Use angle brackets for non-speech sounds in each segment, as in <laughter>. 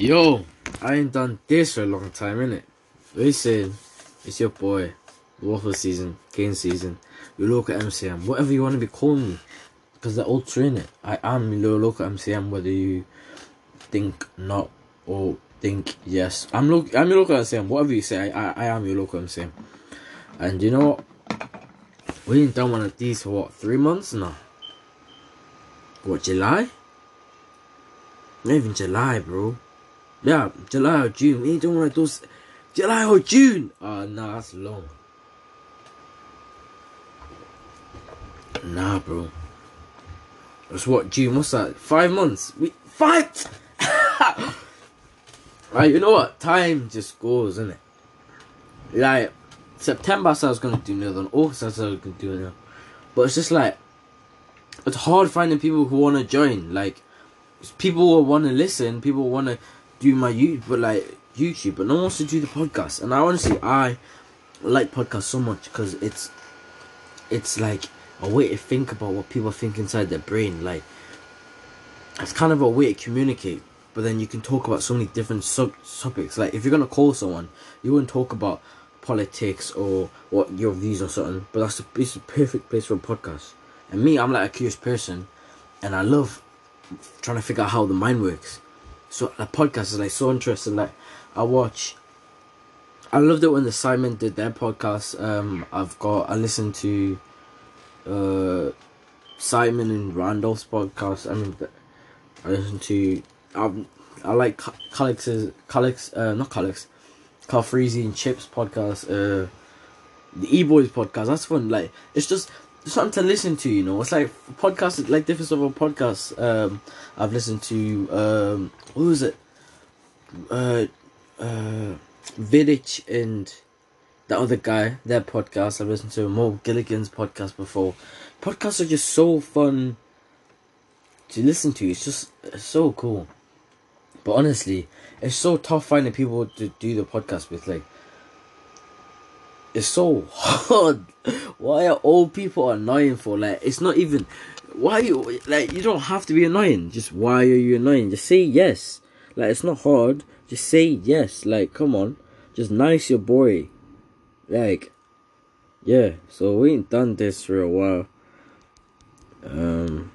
Yo, I ain't done this for a long time, innit? Listen, it's your boy, Waffle Season, Game Season, your local MCM, whatever you want to be calling me, because they're all true, innit? I am your local MCM, whether you think not or think yes. I'm lo- I'm your local MCM, whatever you say, I, I, I am your local MCM. And you know what? We ain't done one of these for what, three months now? What, July? Not even July, bro. Yeah, July or June. We doing one of those. July or June. Ah, uh, nah, that's long. Nah, bro. That's what June. What's that? Five months. We five. <laughs> right, you know what? Time just goes, isn't it? Like September, I said I was gonna do another. August, I said I was gonna do another. But it's just like it's hard finding people who want to join. Like people will want to listen. People want to do my YouTube, but like YouTube, but no one wants to do the podcast. And I honestly, I like podcasts so much because it's it's like a way to think about what people think inside their brain. Like it's kind of a way to communicate. But then you can talk about so many different sub topics. Like if you're gonna call someone, you wouldn't talk about politics or what your views or something. But that's the it's a perfect place for a podcast. And me, I'm like a curious person, and I love trying to figure out how the mind works so the podcast is like so interesting. Like I watch. I loved it when the Sidemen did their podcast. Um, I've got I listened to, uh, Simon and Randolph's podcast. I mean, I listen to. Um, I like Calix's Calix. Uh, not Calix. Calfreezy and Chips podcast. Uh, the E Boys podcast. That's fun. Like it's just something to listen to, you know. It's like podcasts, like different sort of podcasts. Um, I've listened to um, what was it? Uh, uh, Vidic and that other guy, their podcast. I've listened to Mo Gilligan's podcast before. Podcasts are just so fun to listen to. It's just it's so cool. But honestly, it's so tough finding people to do the podcast with. Like, it's so hard. <laughs> Why are old people annoying for? Like, it's not even. Why you like? You don't have to be annoying. Just why are you annoying? Just say yes. Like, it's not hard. Just say yes. Like, come on. Just nice your boy. Like, yeah. So we ain't done this for a while. Um,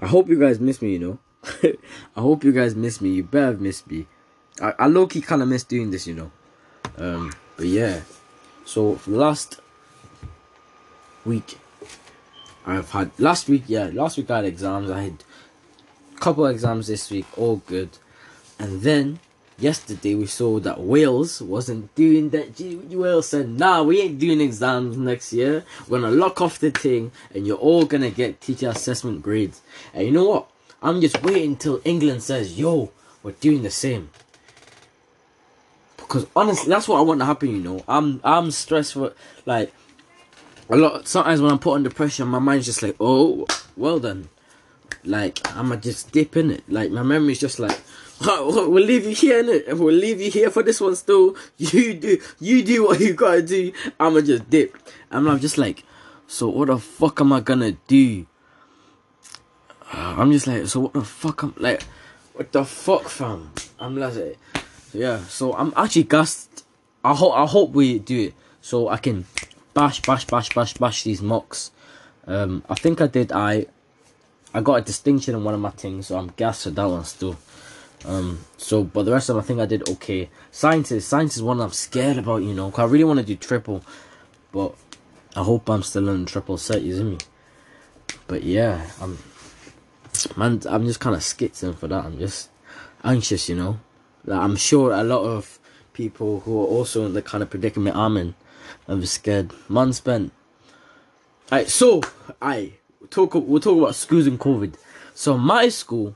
I hope you guys miss me. You know. <laughs> I hope you guys miss me. You better have missed me. I, I low key kind of miss doing this, you know. Um, but yeah. So last week, I've had last week. Yeah, last week I had exams. I had a couple exams this week. All good. And then yesterday we saw that Wales wasn't doing that. Wales said, "Nah, we ain't doing exams next year. We're gonna lock off the thing, and you're all gonna get teacher assessment grades." And you know what? I'm just waiting until England says, "Yo, we're doing the same." Because honestly, that's what I want to happen. You know, I'm I'm stressed for like a lot. Sometimes when I'm put under pressure, my mind's just like, oh, well then, like I'ma just dip in it. Like my memory's just like, oh, <laughs> we'll leave you here in it, we'll leave you here for this one. Still, <laughs> you do you do what you gotta do. I'ma just dip, and I'm just like, so what the fuck am I gonna do? I'm just like, so what the fuck? I'm like, what the fuck, fam? I'm like yeah, so I'm actually gassed. I hope I hope we do it so I can bash bash bash bash bash these mocks. Um, I think I did. I I got a distinction in one of my things, so I'm gassed for that one still. Um, so but the rest of them, I think I did okay. Science is science is one I'm scared about, you know. Cause I really want to do triple, but I hope I'm still in triple set. You see me? But yeah, I'm man. I'm just kind of skitzing for that. I'm just anxious, you know. Like, I'm sure a lot of people who are also in the kind of predicament I'm in are scared. Man spent. Alright, so I talk. We'll talk about schools and COVID. So my school,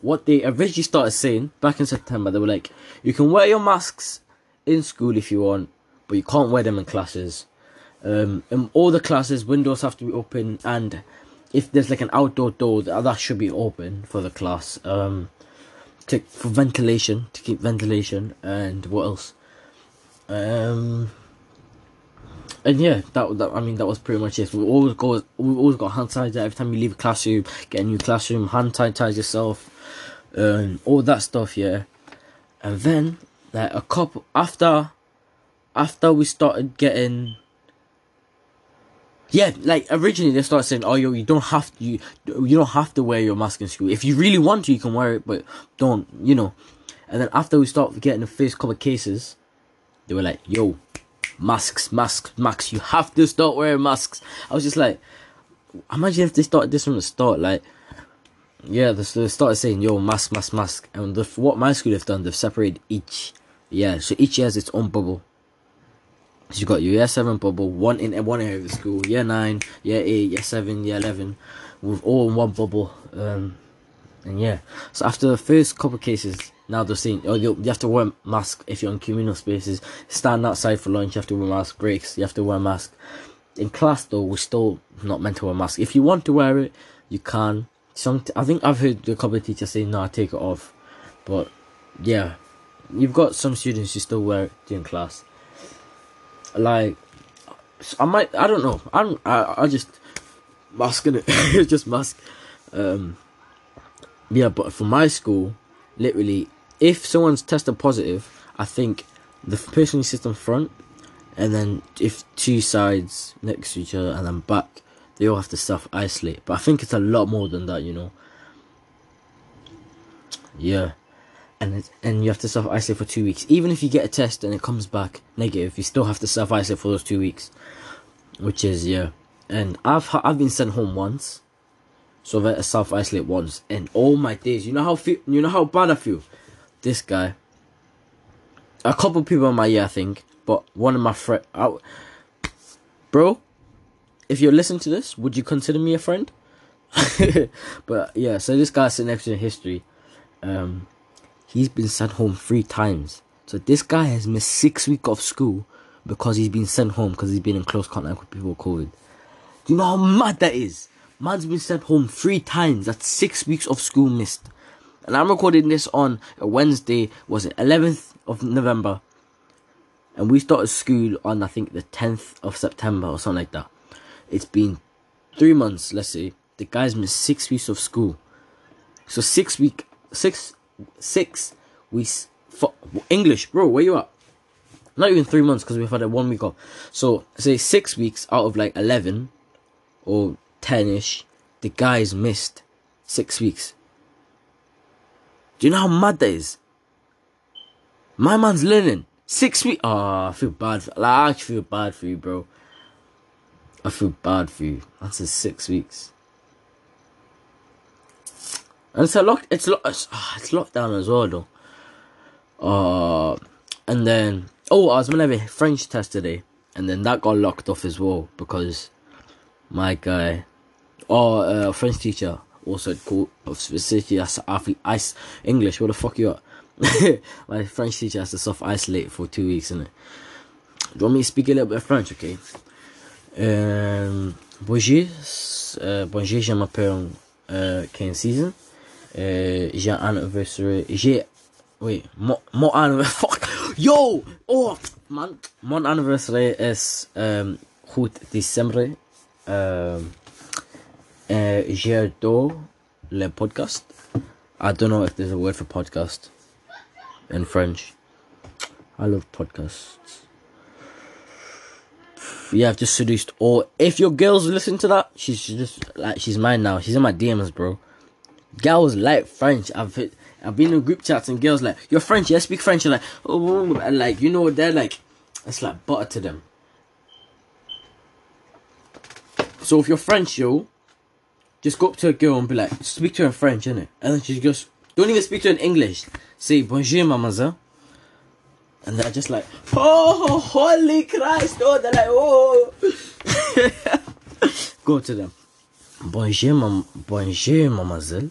what they originally started saying back in September, they were like, you can wear your masks in school if you want, but you can't wear them in classes. Um, in all the classes, windows have to be open, and if there's like an outdoor door, that should be open for the class. Um, to for ventilation to keep ventilation and what else? Um and yeah that, that i mean that was pretty much it. We always go we always got hand sanitizer every time you leave a classroom get a new classroom hand sanitize yourself and all that stuff yeah. And then like a couple after after we started getting yeah, like originally they started saying, "Oh, yo, you don't have to, you, you don't have to wear your mask in school. If you really want to, you can wear it, but don't, you know." And then after we started getting the first couple of cases, they were like, "Yo, masks, masks, masks. You have to start wearing masks." I was just like, imagine if they started this from the start, like. Yeah, they started saying, "Yo, mask, mask, mask," and the, what my school have done, they've separated each. Yeah, so each year has its own bubble. So you got your year seven bubble, one in one area of the school, year nine, year eight, year seven, year eleven, with all in one bubble. Um, and yeah, so after the first couple cases, now they're saying, oh, you, have to wear mask if you're in communal spaces. Stand outside for lunch, you have to wear mask. Breaks, you have to wear mask. In class, though, we're still not meant to wear mask. If you want to wear it, you can. Some, I think I've heard a couple of teachers say, no, I take it off. But yeah, you've got some students who still wear it during class like I might I don't know. I'm I, I just masking it. <laughs> Just mask. Um yeah but for my school literally if someone's tested positive I think the person who sits in front and then if two sides next to each other and then back they all have to self isolate but I think it's a lot more than that you know? Yeah and and you have to self isolate for two weeks. Even if you get a test and it comes back negative, you still have to self isolate for those two weeks, which is yeah. And I've I've been sent home once, so I self isolate once, and all my days, you know how feel, you know how bad I feel. This guy, a couple people in my year, I think, but one of my friend, bro. If you're listening to this, would you consider me a friend? <laughs> but yeah, so this guy's sitting next to history. Um, he's been sent home three times. So this guy has missed six weeks of school because he's been sent home because he's been in close contact with people with COVID. Do you know how mad that is? Man's been sent home three times. That's six weeks of school missed. And I'm recording this on a Wednesday, was it 11th of November? And we started school on I think the 10th of September or something like that. It's been three months, let's say. The guy's missed six weeks of school. So six week six six weeks for English, bro. Where you at? Not even three months because we've had a one week off. So say six weeks out of like eleven or ten ish, the guys missed six weeks. Do you know how mad that is? My man's learning six weeks. Oh, ah, I feel bad. For, like, I feel bad for you, bro. I feel bad for you. That's six weeks. And it's a lock. It's lock. It's, oh, it's lockdown as well, though. Uh, and then oh, I was gonna have a French test today, and then that got locked off as well because my guy, oh, uh, French teacher, also called of specifically as ice English. What the fuck you at? <laughs> my French teacher has to self isolate for two weeks, innit? Do you want me to speak a little bit of French, okay? Um, bonjour, uh, bonjour, je m'appelle uh, Ken Season. Uh, j'ai un anniversaire. J'ai. Oui, mon, mon anniversaire. <laughs> Fuck! Yo! Oh! Man. Mon anniversaire est um, 8 décembre. Um, uh, J'adore le podcast. I don't know if there's a word for podcast in French. I love podcasts. Yeah, I've just seduced all. If your girls listen to that, she's just like she's mine now. She's in my DMs, bro girls like French. I've I've been in group chats and girls like you're French, yeah, speak French. You're like oh, oh, oh, and like you know they're like it's like butter to them. So if you're French, yo, just go up to a girl and be like, speak to her in French, innit? And then she goes, don't even speak to her in English. Say bonjour, mademoiselle. And they're just like, oh, holy Christ! Oh, they're like, oh. oh <laughs> go to them. Bonjour, mam- bonjour, mademoiselle.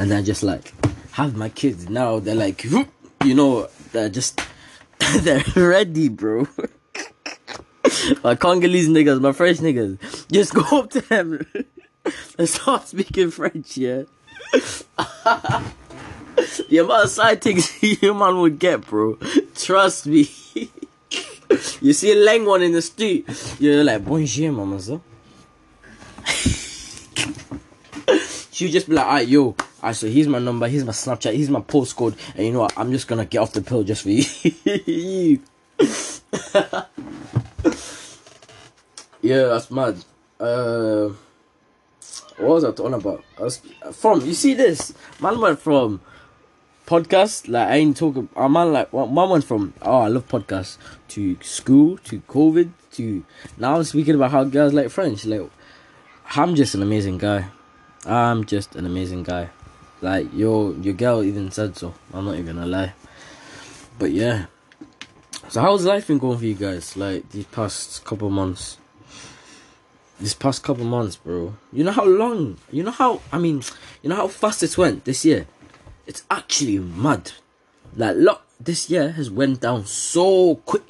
And I just like have my kids now. They're like, you know, they're just <laughs> they're ready, bro. <laughs> my Congolese niggas, my French niggas, just go up to them <laughs> and start speaking French, yeah. the amount of side things you man would get, bro. Trust me. you see a lang one in the street, you're like, bonjour, mademoiselle. She'll just be like, alright, yo, I so here's my number, here's my Snapchat, here's my postcode, and you know what? I'm just gonna get off the pill just for <laughs> you. <laughs> yeah, that's mad. Uh, what was I talking about? I was from you see this man went from podcast like I ain't talking. A man like man went from oh I love podcasts to school to COVID to now I'm speaking about how girls like French. Like I'm just an amazing guy. I'm just an amazing guy. Like your your girl even said so. I'm not even gonna lie. But yeah. So how's life been going for you guys? Like these past couple months. This past couple months, bro. You know how long? You know how? I mean, you know how fast it went this year. It's actually mad. Like look, this year has went down so quick.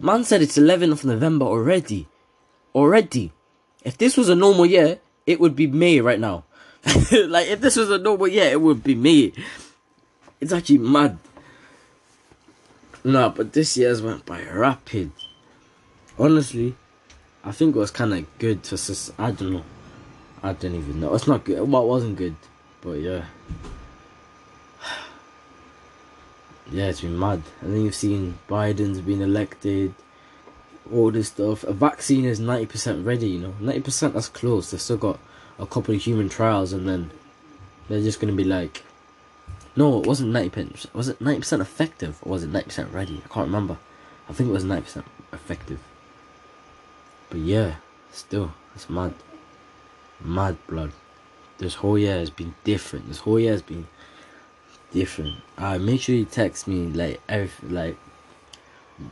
Man said it's 11th of November already. Already. If this was a normal year, it would be May right now. <laughs> like if this was a normal year, it would be me. It's actually mad. No, but this year's went by rapid. Honestly, I think it was kind of good to. I don't know. I don't even know. It's not good. What well, wasn't good, but yeah. <sighs> yeah, it's been mad. And then you've seen Biden's been elected, all this stuff. A vaccine is 90% ready, you know. 90% that's close. They've still got a couple of human trials, and then they're just going to be like, no, it wasn't 90%. Was it 90% effective, or was it 90% ready? I can't remember. I think it was 90% effective. But yeah, still, it's mad. Mad blood. This whole year has been different. This whole year has been different. Uh, make sure you text me like every like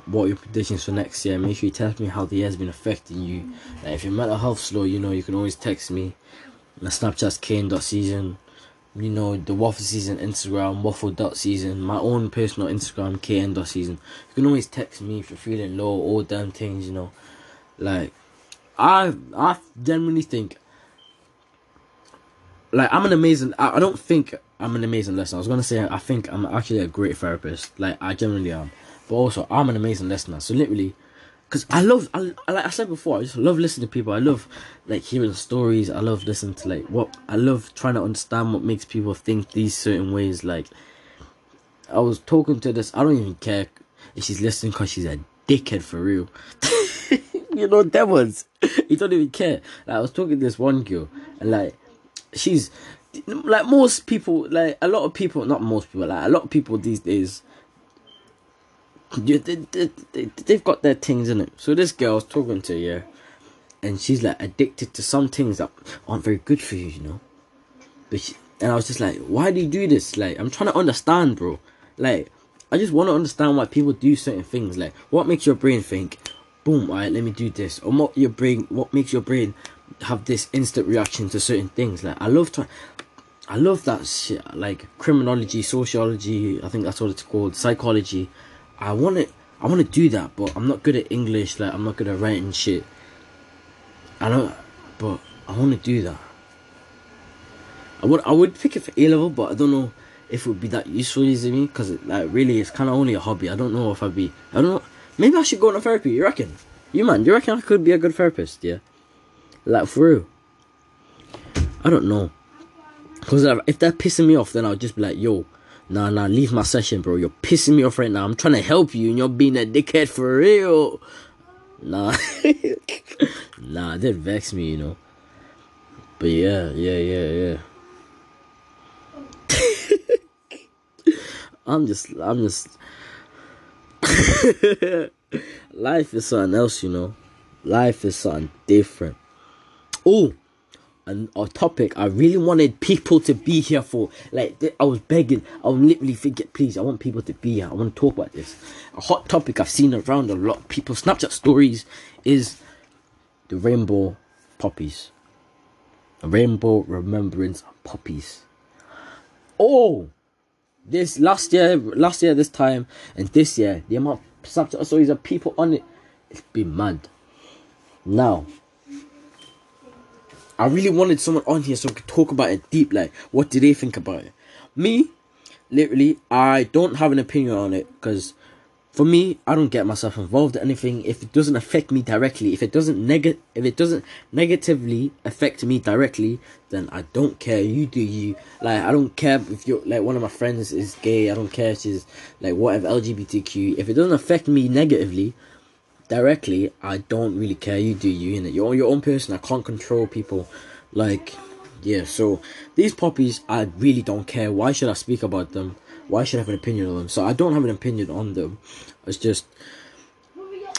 what your predictions for next year. Make sure you text me how the year's been affecting you. Like if your mental health slow, you know you can always text me. My Snapchat's kane.season. You know the waffle season Instagram waffle dot season. My own personal Instagram kn.season. You can always text me if you're feeling low. All damn things, you know. Like I I genuinely think like I'm an amazing. I, I don't think I'm an amazing listener. I was gonna say I think I'm actually a great therapist. Like I generally am, but also I'm an amazing listener. So literally, because I love, I, like I said before, I just love listening to people. I love like hearing stories. I love listening to like what I love trying to understand what makes people think these certain ways. Like I was talking to this. I don't even care if she's listening because she's a dickhead for real. <laughs> you know, ones. <laughs> you don't even care. Like I was talking to this one girl and like she's like most people, like a lot of people, not most people, like a lot of people these days, they, they, they, they've got their things in it. So this girl I was talking to, you, and she's like addicted to some things that aren't very good for you, you know. But she, and I was just like, why do you do this? Like, I'm trying to understand, bro. Like, I just want to understand why people do certain things. Like, what makes your brain think, boom, alright, let me do this, or what your brain, what makes your brain have this instant reaction to certain things. Like I love trying. I love that shit. Like criminology, sociology. I think that's what it's called. Psychology. I want to. I want to do that, but I'm not good at English. Like I'm not good at writing shit. I don't. But I want to do that. I would. I would pick it for A level, but I don't know if it would be that useful to me because like really it's kind of only a hobby. I don't know if I'd be. I don't know. Maybe I should go on a therapy. You reckon? You man, you reckon I could be a good therapist? Yeah. Like for real. I don't know. Cause if they're pissing me off, then I'll just be like, yo, nah, nah, leave my session, bro. You're pissing me off right now. I'm trying to help you, and you're being a dickhead for real. Nah, <laughs> nah, that vex me, you know. But yeah, yeah, yeah, yeah. <laughs> I'm just, I'm just. <laughs> Life is something else, you know. Life is something different. Oh, and a topic I really wanted people to be here for. Like I was begging, I was literally thinking, please, I want people to be here. I want to talk about this. A hot topic I've seen around a lot of people Snapchat stories is the rainbow poppies. A rainbow remembrance poppies. Oh, this last year, last year this time, and this year the amount of Snapchat stories of people on it, it's been mad. Now I really wanted someone on here so we could talk about it deep. Like, what do they think about it? Me, literally, I don't have an opinion on it because for me, I don't get myself involved in anything if it doesn't affect me directly. If it doesn't neg- if it doesn't negatively affect me directly, then I don't care. You do you. Like I don't care if you're like one of my friends is gay. I don't care if she's like whatever LGBTQ. If it doesn't affect me negatively, directly, I don't really care. You do you. know, you're your own person. I can't control people. Like yeah. So these poppies, I really don't care. Why should I speak about them? why should I have an opinion on them? So I don't have an opinion on them. It's just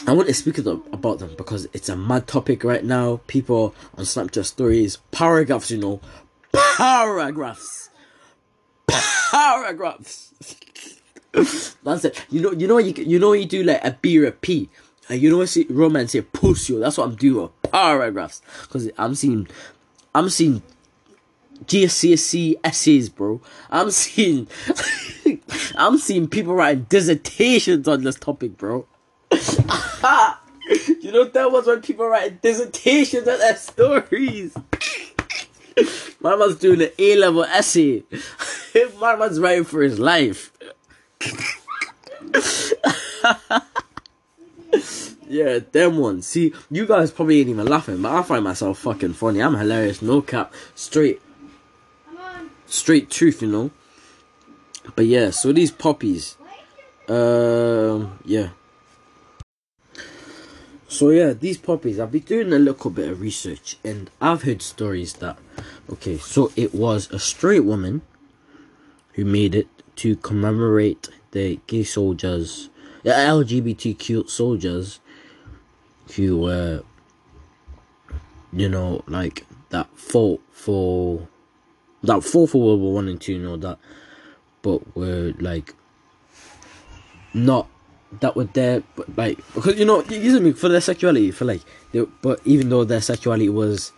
I want to speak about them because it's a mad topic right now. People on Snapchat stories, paragraphs, you know, paragraphs, paragraphs. <laughs> That's it. You know, you know, you you know, you do like a B or a P, and you know, see romance say you. That's what I'm doing with paragraphs because I'm seeing, I'm seeing GCSE essays, bro. I'm seeing, <laughs> I'm seeing people writing dissertations on this topic, bro. <laughs> you know that was when people writing dissertations on their stories. <laughs> My man's doing an A level essay. My man's writing for his life. <laughs> yeah, them ones. See, you guys probably ain't even laughing, but I find myself fucking funny. I'm hilarious, no cap, straight straight truth, you know. But yeah, so these poppies, um, yeah. So yeah, these poppies. I've been doing a little bit of research, and I've heard stories that, okay, so it was a straight woman who made it to commemorate the gay soldiers, LGBTQ soldiers, who were, you know, like that fought for that fought for World War One and Two and all that, but were like not that were there, but like because you know, you me for their sexuality, for like, they, but even though their sexuality was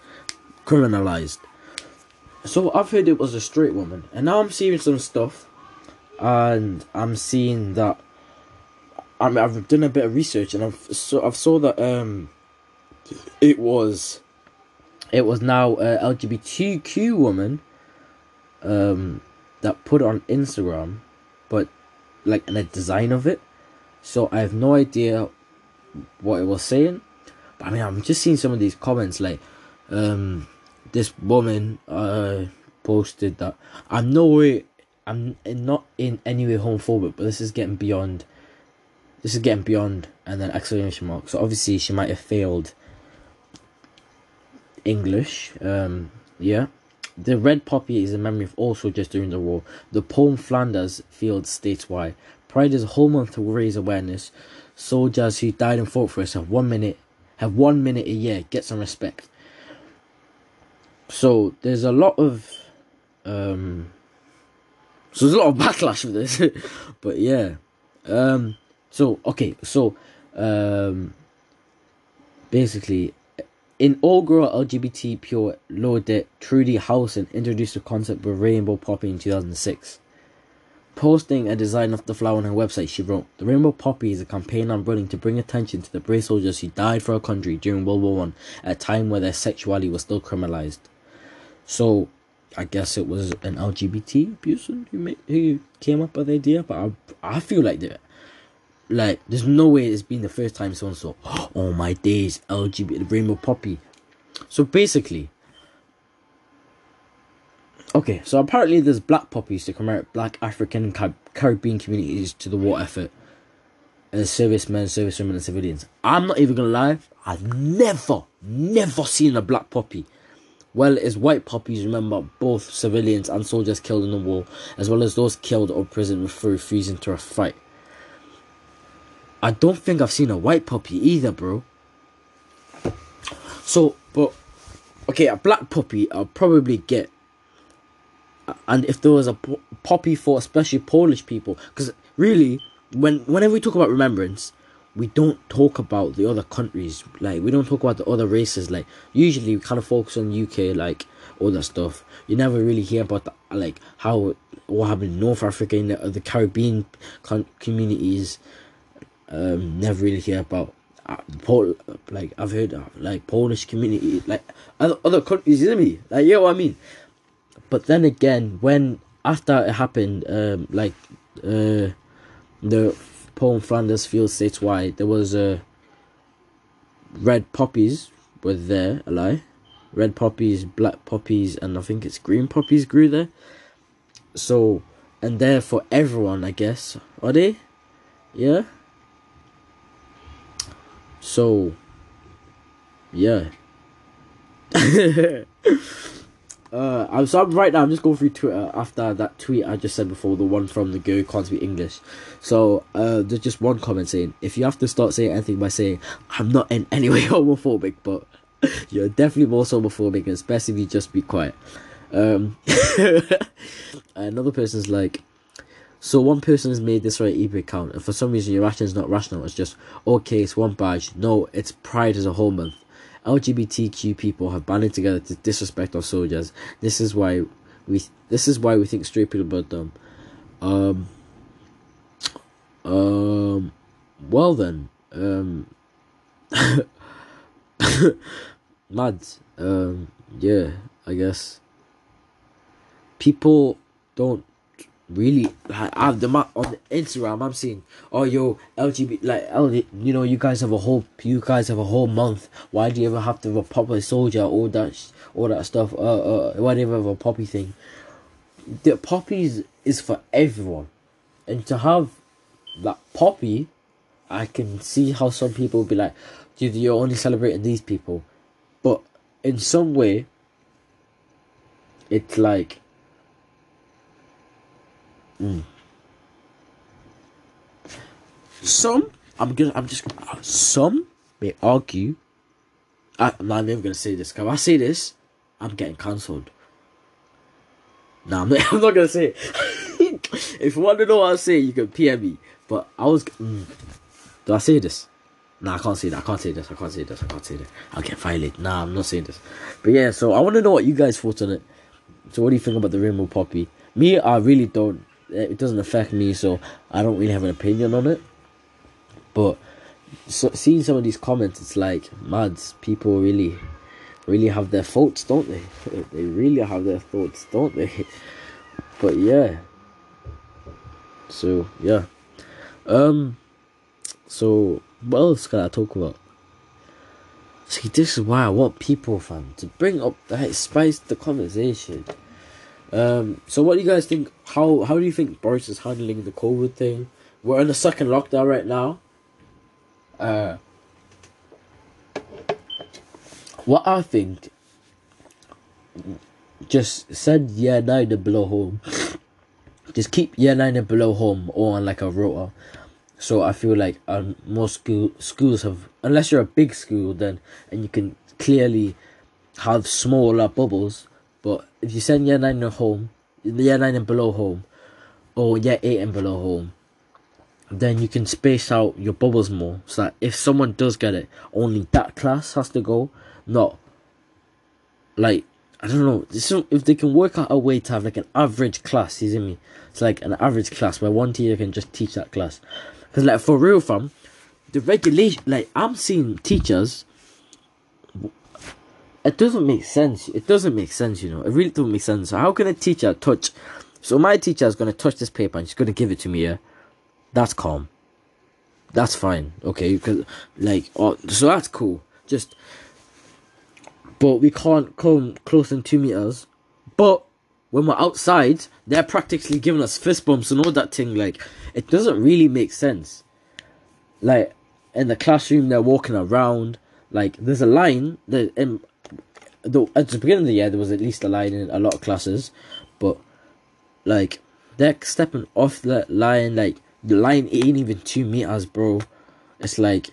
criminalized, so I've heard it was a straight woman, and now I'm seeing some stuff, and I'm seeing that. I mean, I've done a bit of research, and I've so I've saw that um, it was, it was now a LGBTQ woman um, that put it on Instagram, but like in a design of it. So I have no idea what it was saying. But I mean, I'm just seeing some of these comments like, um, this woman uh posted that I'm no way, I'm not in any way homophobic, but this is getting beyond. This is getting beyond, and then exclamation mark. So obviously she might have failed English. Um, yeah. The red poppy is a memory of all soldiers during the war. The poem Flanders Field states why. Pride is a whole month to raise awareness. Soldiers who died and fought for us have one minute have one minute a year. Get some respect. So there's a lot of um so there's a lot of backlash for this. <laughs> but yeah. Um so okay, so um basically in Inaugural LGBT pure Laudet Trudy Howson introduced the concept of rainbow poppy in 2006. Posting a design of the flower on her website, she wrote, The rainbow poppy is a campaign I'm running to bring attention to the brave soldiers who died for our country during World War One, at a time where their sexuality was still criminalized. So, I guess it was an LGBT person who made, who came up with the idea, but I, I feel like that like, there's no way it's been the first time someone saw, <gasps> oh my days, LGBT, rainbow poppy. So basically, okay, so apparently there's black poppies to commemorate black African Caribbean communities to the war effort as servicemen, servicewomen, and civilians. I'm not even gonna lie, I've never, never seen a black poppy. Well, as white poppies remember both civilians and soldiers killed in the war, as well as those killed or imprisoned for refusing to fight. I don't think I've seen a white puppy either, bro. So, but okay, a black puppy I'll probably get. And if there was a puppy for especially Polish people, because really, when whenever we talk about remembrance, we don't talk about the other countries. Like we don't talk about the other races. Like usually we kind of focus on UK, like all that stuff. You never really hear about the, like how what happened in North Africa in the, the Caribbean communities um, never really hear about uh, like I've heard of like Polish community, like other other countries, you know me? Like you know what I mean? But then again, when after it happened, um, like uh, the Poland, Flanders, Field States wide. There was uh, red poppies were there. A lie, red poppies, black poppies, and I think it's green poppies grew there. So, and they're for everyone, I guess. Are they? Yeah. So, yeah. <laughs> uh, I'm so I'm right now. I'm just going through Twitter after that tweet I just said before, the one from the girl can't speak English. So uh, there's just one comment saying, if you have to start saying anything by saying, "I'm not in any way <laughs> homophobic," but <laughs> you're definitely more homophobic, especially if you just be quiet. Um, another person's like, so one person has made this right eBay account, and for some reason your reaction is not rational. It's just okay, it's one badge. No, it's Pride as a whole month. LGBTQ people have banded together to disrespect our soldiers. This is why we. This is why we think straight people are dumb. Um. Um. Well then. Um. <laughs> Mads. Um. Yeah. I guess. People don't really like I've the on Instagram I'm seeing oh yo LGBT like L, you know you guys have a whole you guys have a whole month. Why do you ever have to have a proper soldier all that all that stuff uh uh a poppy thing? The poppies is for everyone. And to have that poppy I can see how some people be like dude you're only celebrating these people. But in some way it's like Mm. Some, I'm gonna, I'm just, some may argue. I, am not even gonna say this. If I say this, I'm getting cancelled. Nah, I'm not, <laughs> I'm not gonna say it. <laughs> if you want to know what I say, you can PM me. But I was, mm, do I say this? Nah, I can't say that. I can't say this. I can't say this. I can't say this. I'll get violated. Nah, I'm not saying this. But yeah, so I want to know what you guys thought on it. So what do you think about the rainbow poppy? Me, I really don't it doesn't affect me, so I don't really have an opinion on it. But so, seeing some of these comments, it's like, mads, people really, really have their thoughts, don't they? They really have their thoughts, don't they? <laughs> But yeah. So yeah. Um. So what else can I talk about? See, this is why I want people, fam, to bring up that spice the conversation. Um, so what do you guys think? How how do you think Boris is handling the COVID thing? We're in the second lockdown right now. Uh, what I think, just send year nine and below home. <laughs> just keep year nine and below home or on like a rota. So I feel like um, most school schools have, unless you're a big school, then and you can clearly have smaller bubbles but if you send year nine home, year nine and below home, or year eight and below home, then you can space out your bubbles more. So that if someone does get it, only that class has to go, not like I don't know. If they can work out a way to have like an average class, you see me? It's like an average class where one teacher can just teach that class. Because like for real, fam, the regulation. Like I'm seeing teachers it doesn't make sense. It doesn't make sense, you know. It really doesn't make sense. How can a teacher touch? So my teacher is gonna touch this paper and she's gonna give it to me. Yeah, that's calm. That's fine. Okay, because like, oh, so that's cool. Just, but we can't come close than two meters. But when we're outside, they're practically giving us fist bumps and all that thing. Like, it doesn't really make sense. Like in the classroom, they're walking around. Like there's a line that in though at the beginning of the year there was at least a line in a lot of classes, but like they're stepping off the line like the line ain't even two meters, bro. It's like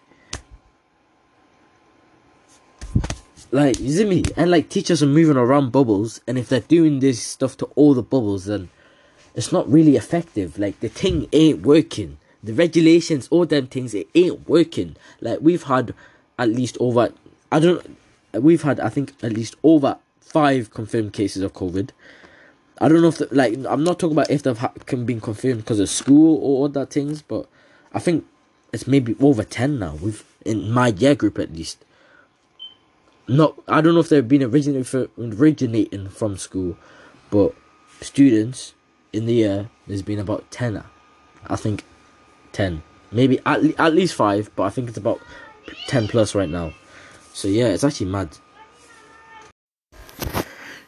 like you see me? And like teachers are moving around bubbles and if they're doing this stuff to all the bubbles then it's not really effective. Like the thing ain't working. The regulations all them things it ain't working. Like we've had at least over i don't we've had I think at least over five confirmed cases of COVID. I don't know if the, like I'm not talking about if they've ha- can been confirmed because of school or other things, but I think it's maybe over ten now. We've in my year group at least. Not I don't know if they've been originating originating from school, but students in the year there's been about ten. I think ten. maybe at, le- at least five, but I think it's about ten plus right now. So yeah, it's actually mad.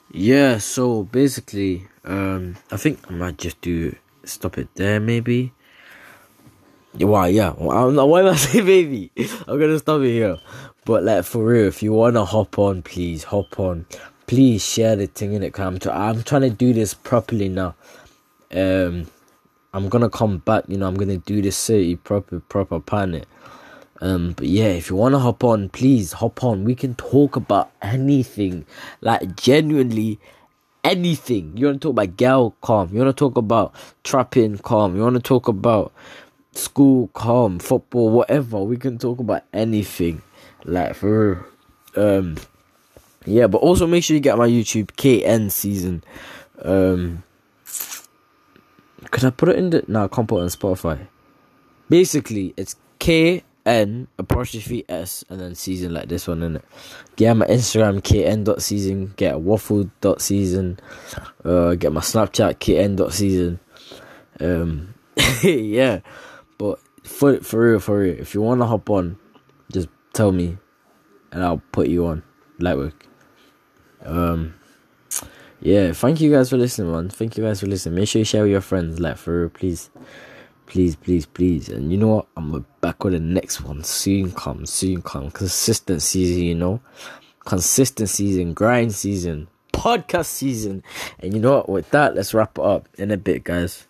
Yeah, so basically, um, I think I might just do stop it there, maybe. Why? Yeah. I'm not. Why I <laughs> saying baby? I'm gonna stop it here. But like for real, if you wanna hop on, please hop on. Please share the thing in it. Cause I'm, try- I'm trying to do this properly now. Um, I'm gonna come back. You know, I'm gonna do this city proper, proper plan it. Um, but yeah, if you wanna hop on, please hop on. We can talk about anything, like genuinely anything. You wanna talk about girl, calm. You wanna talk about trapping, calm. You wanna talk about school, calm, football, whatever. We can talk about anything, like for. Um, yeah, but also make sure you get my YouTube KN season. Um, could I put it in the? No, I can't put it on Spotify. Basically, it's K N apostrophe S and then season like this one in it. Get my Instagram KN dot season. Get waffle dot season. Uh, get my Snapchat KN dot season. Um, <laughs> yeah, but for for real, for real, if you wanna hop on, just tell me, and I'll put you on light work. Um, yeah, thank you guys for listening, man. Thank you guys for listening. Make sure you share with your friends, like for real, please, please, please, please. And you know what? I'm back with the next one. Soon come, soon come. Consistent season, you know, consistent season, grind season, podcast season. And you know what? With that, let's wrap it up in a bit, guys.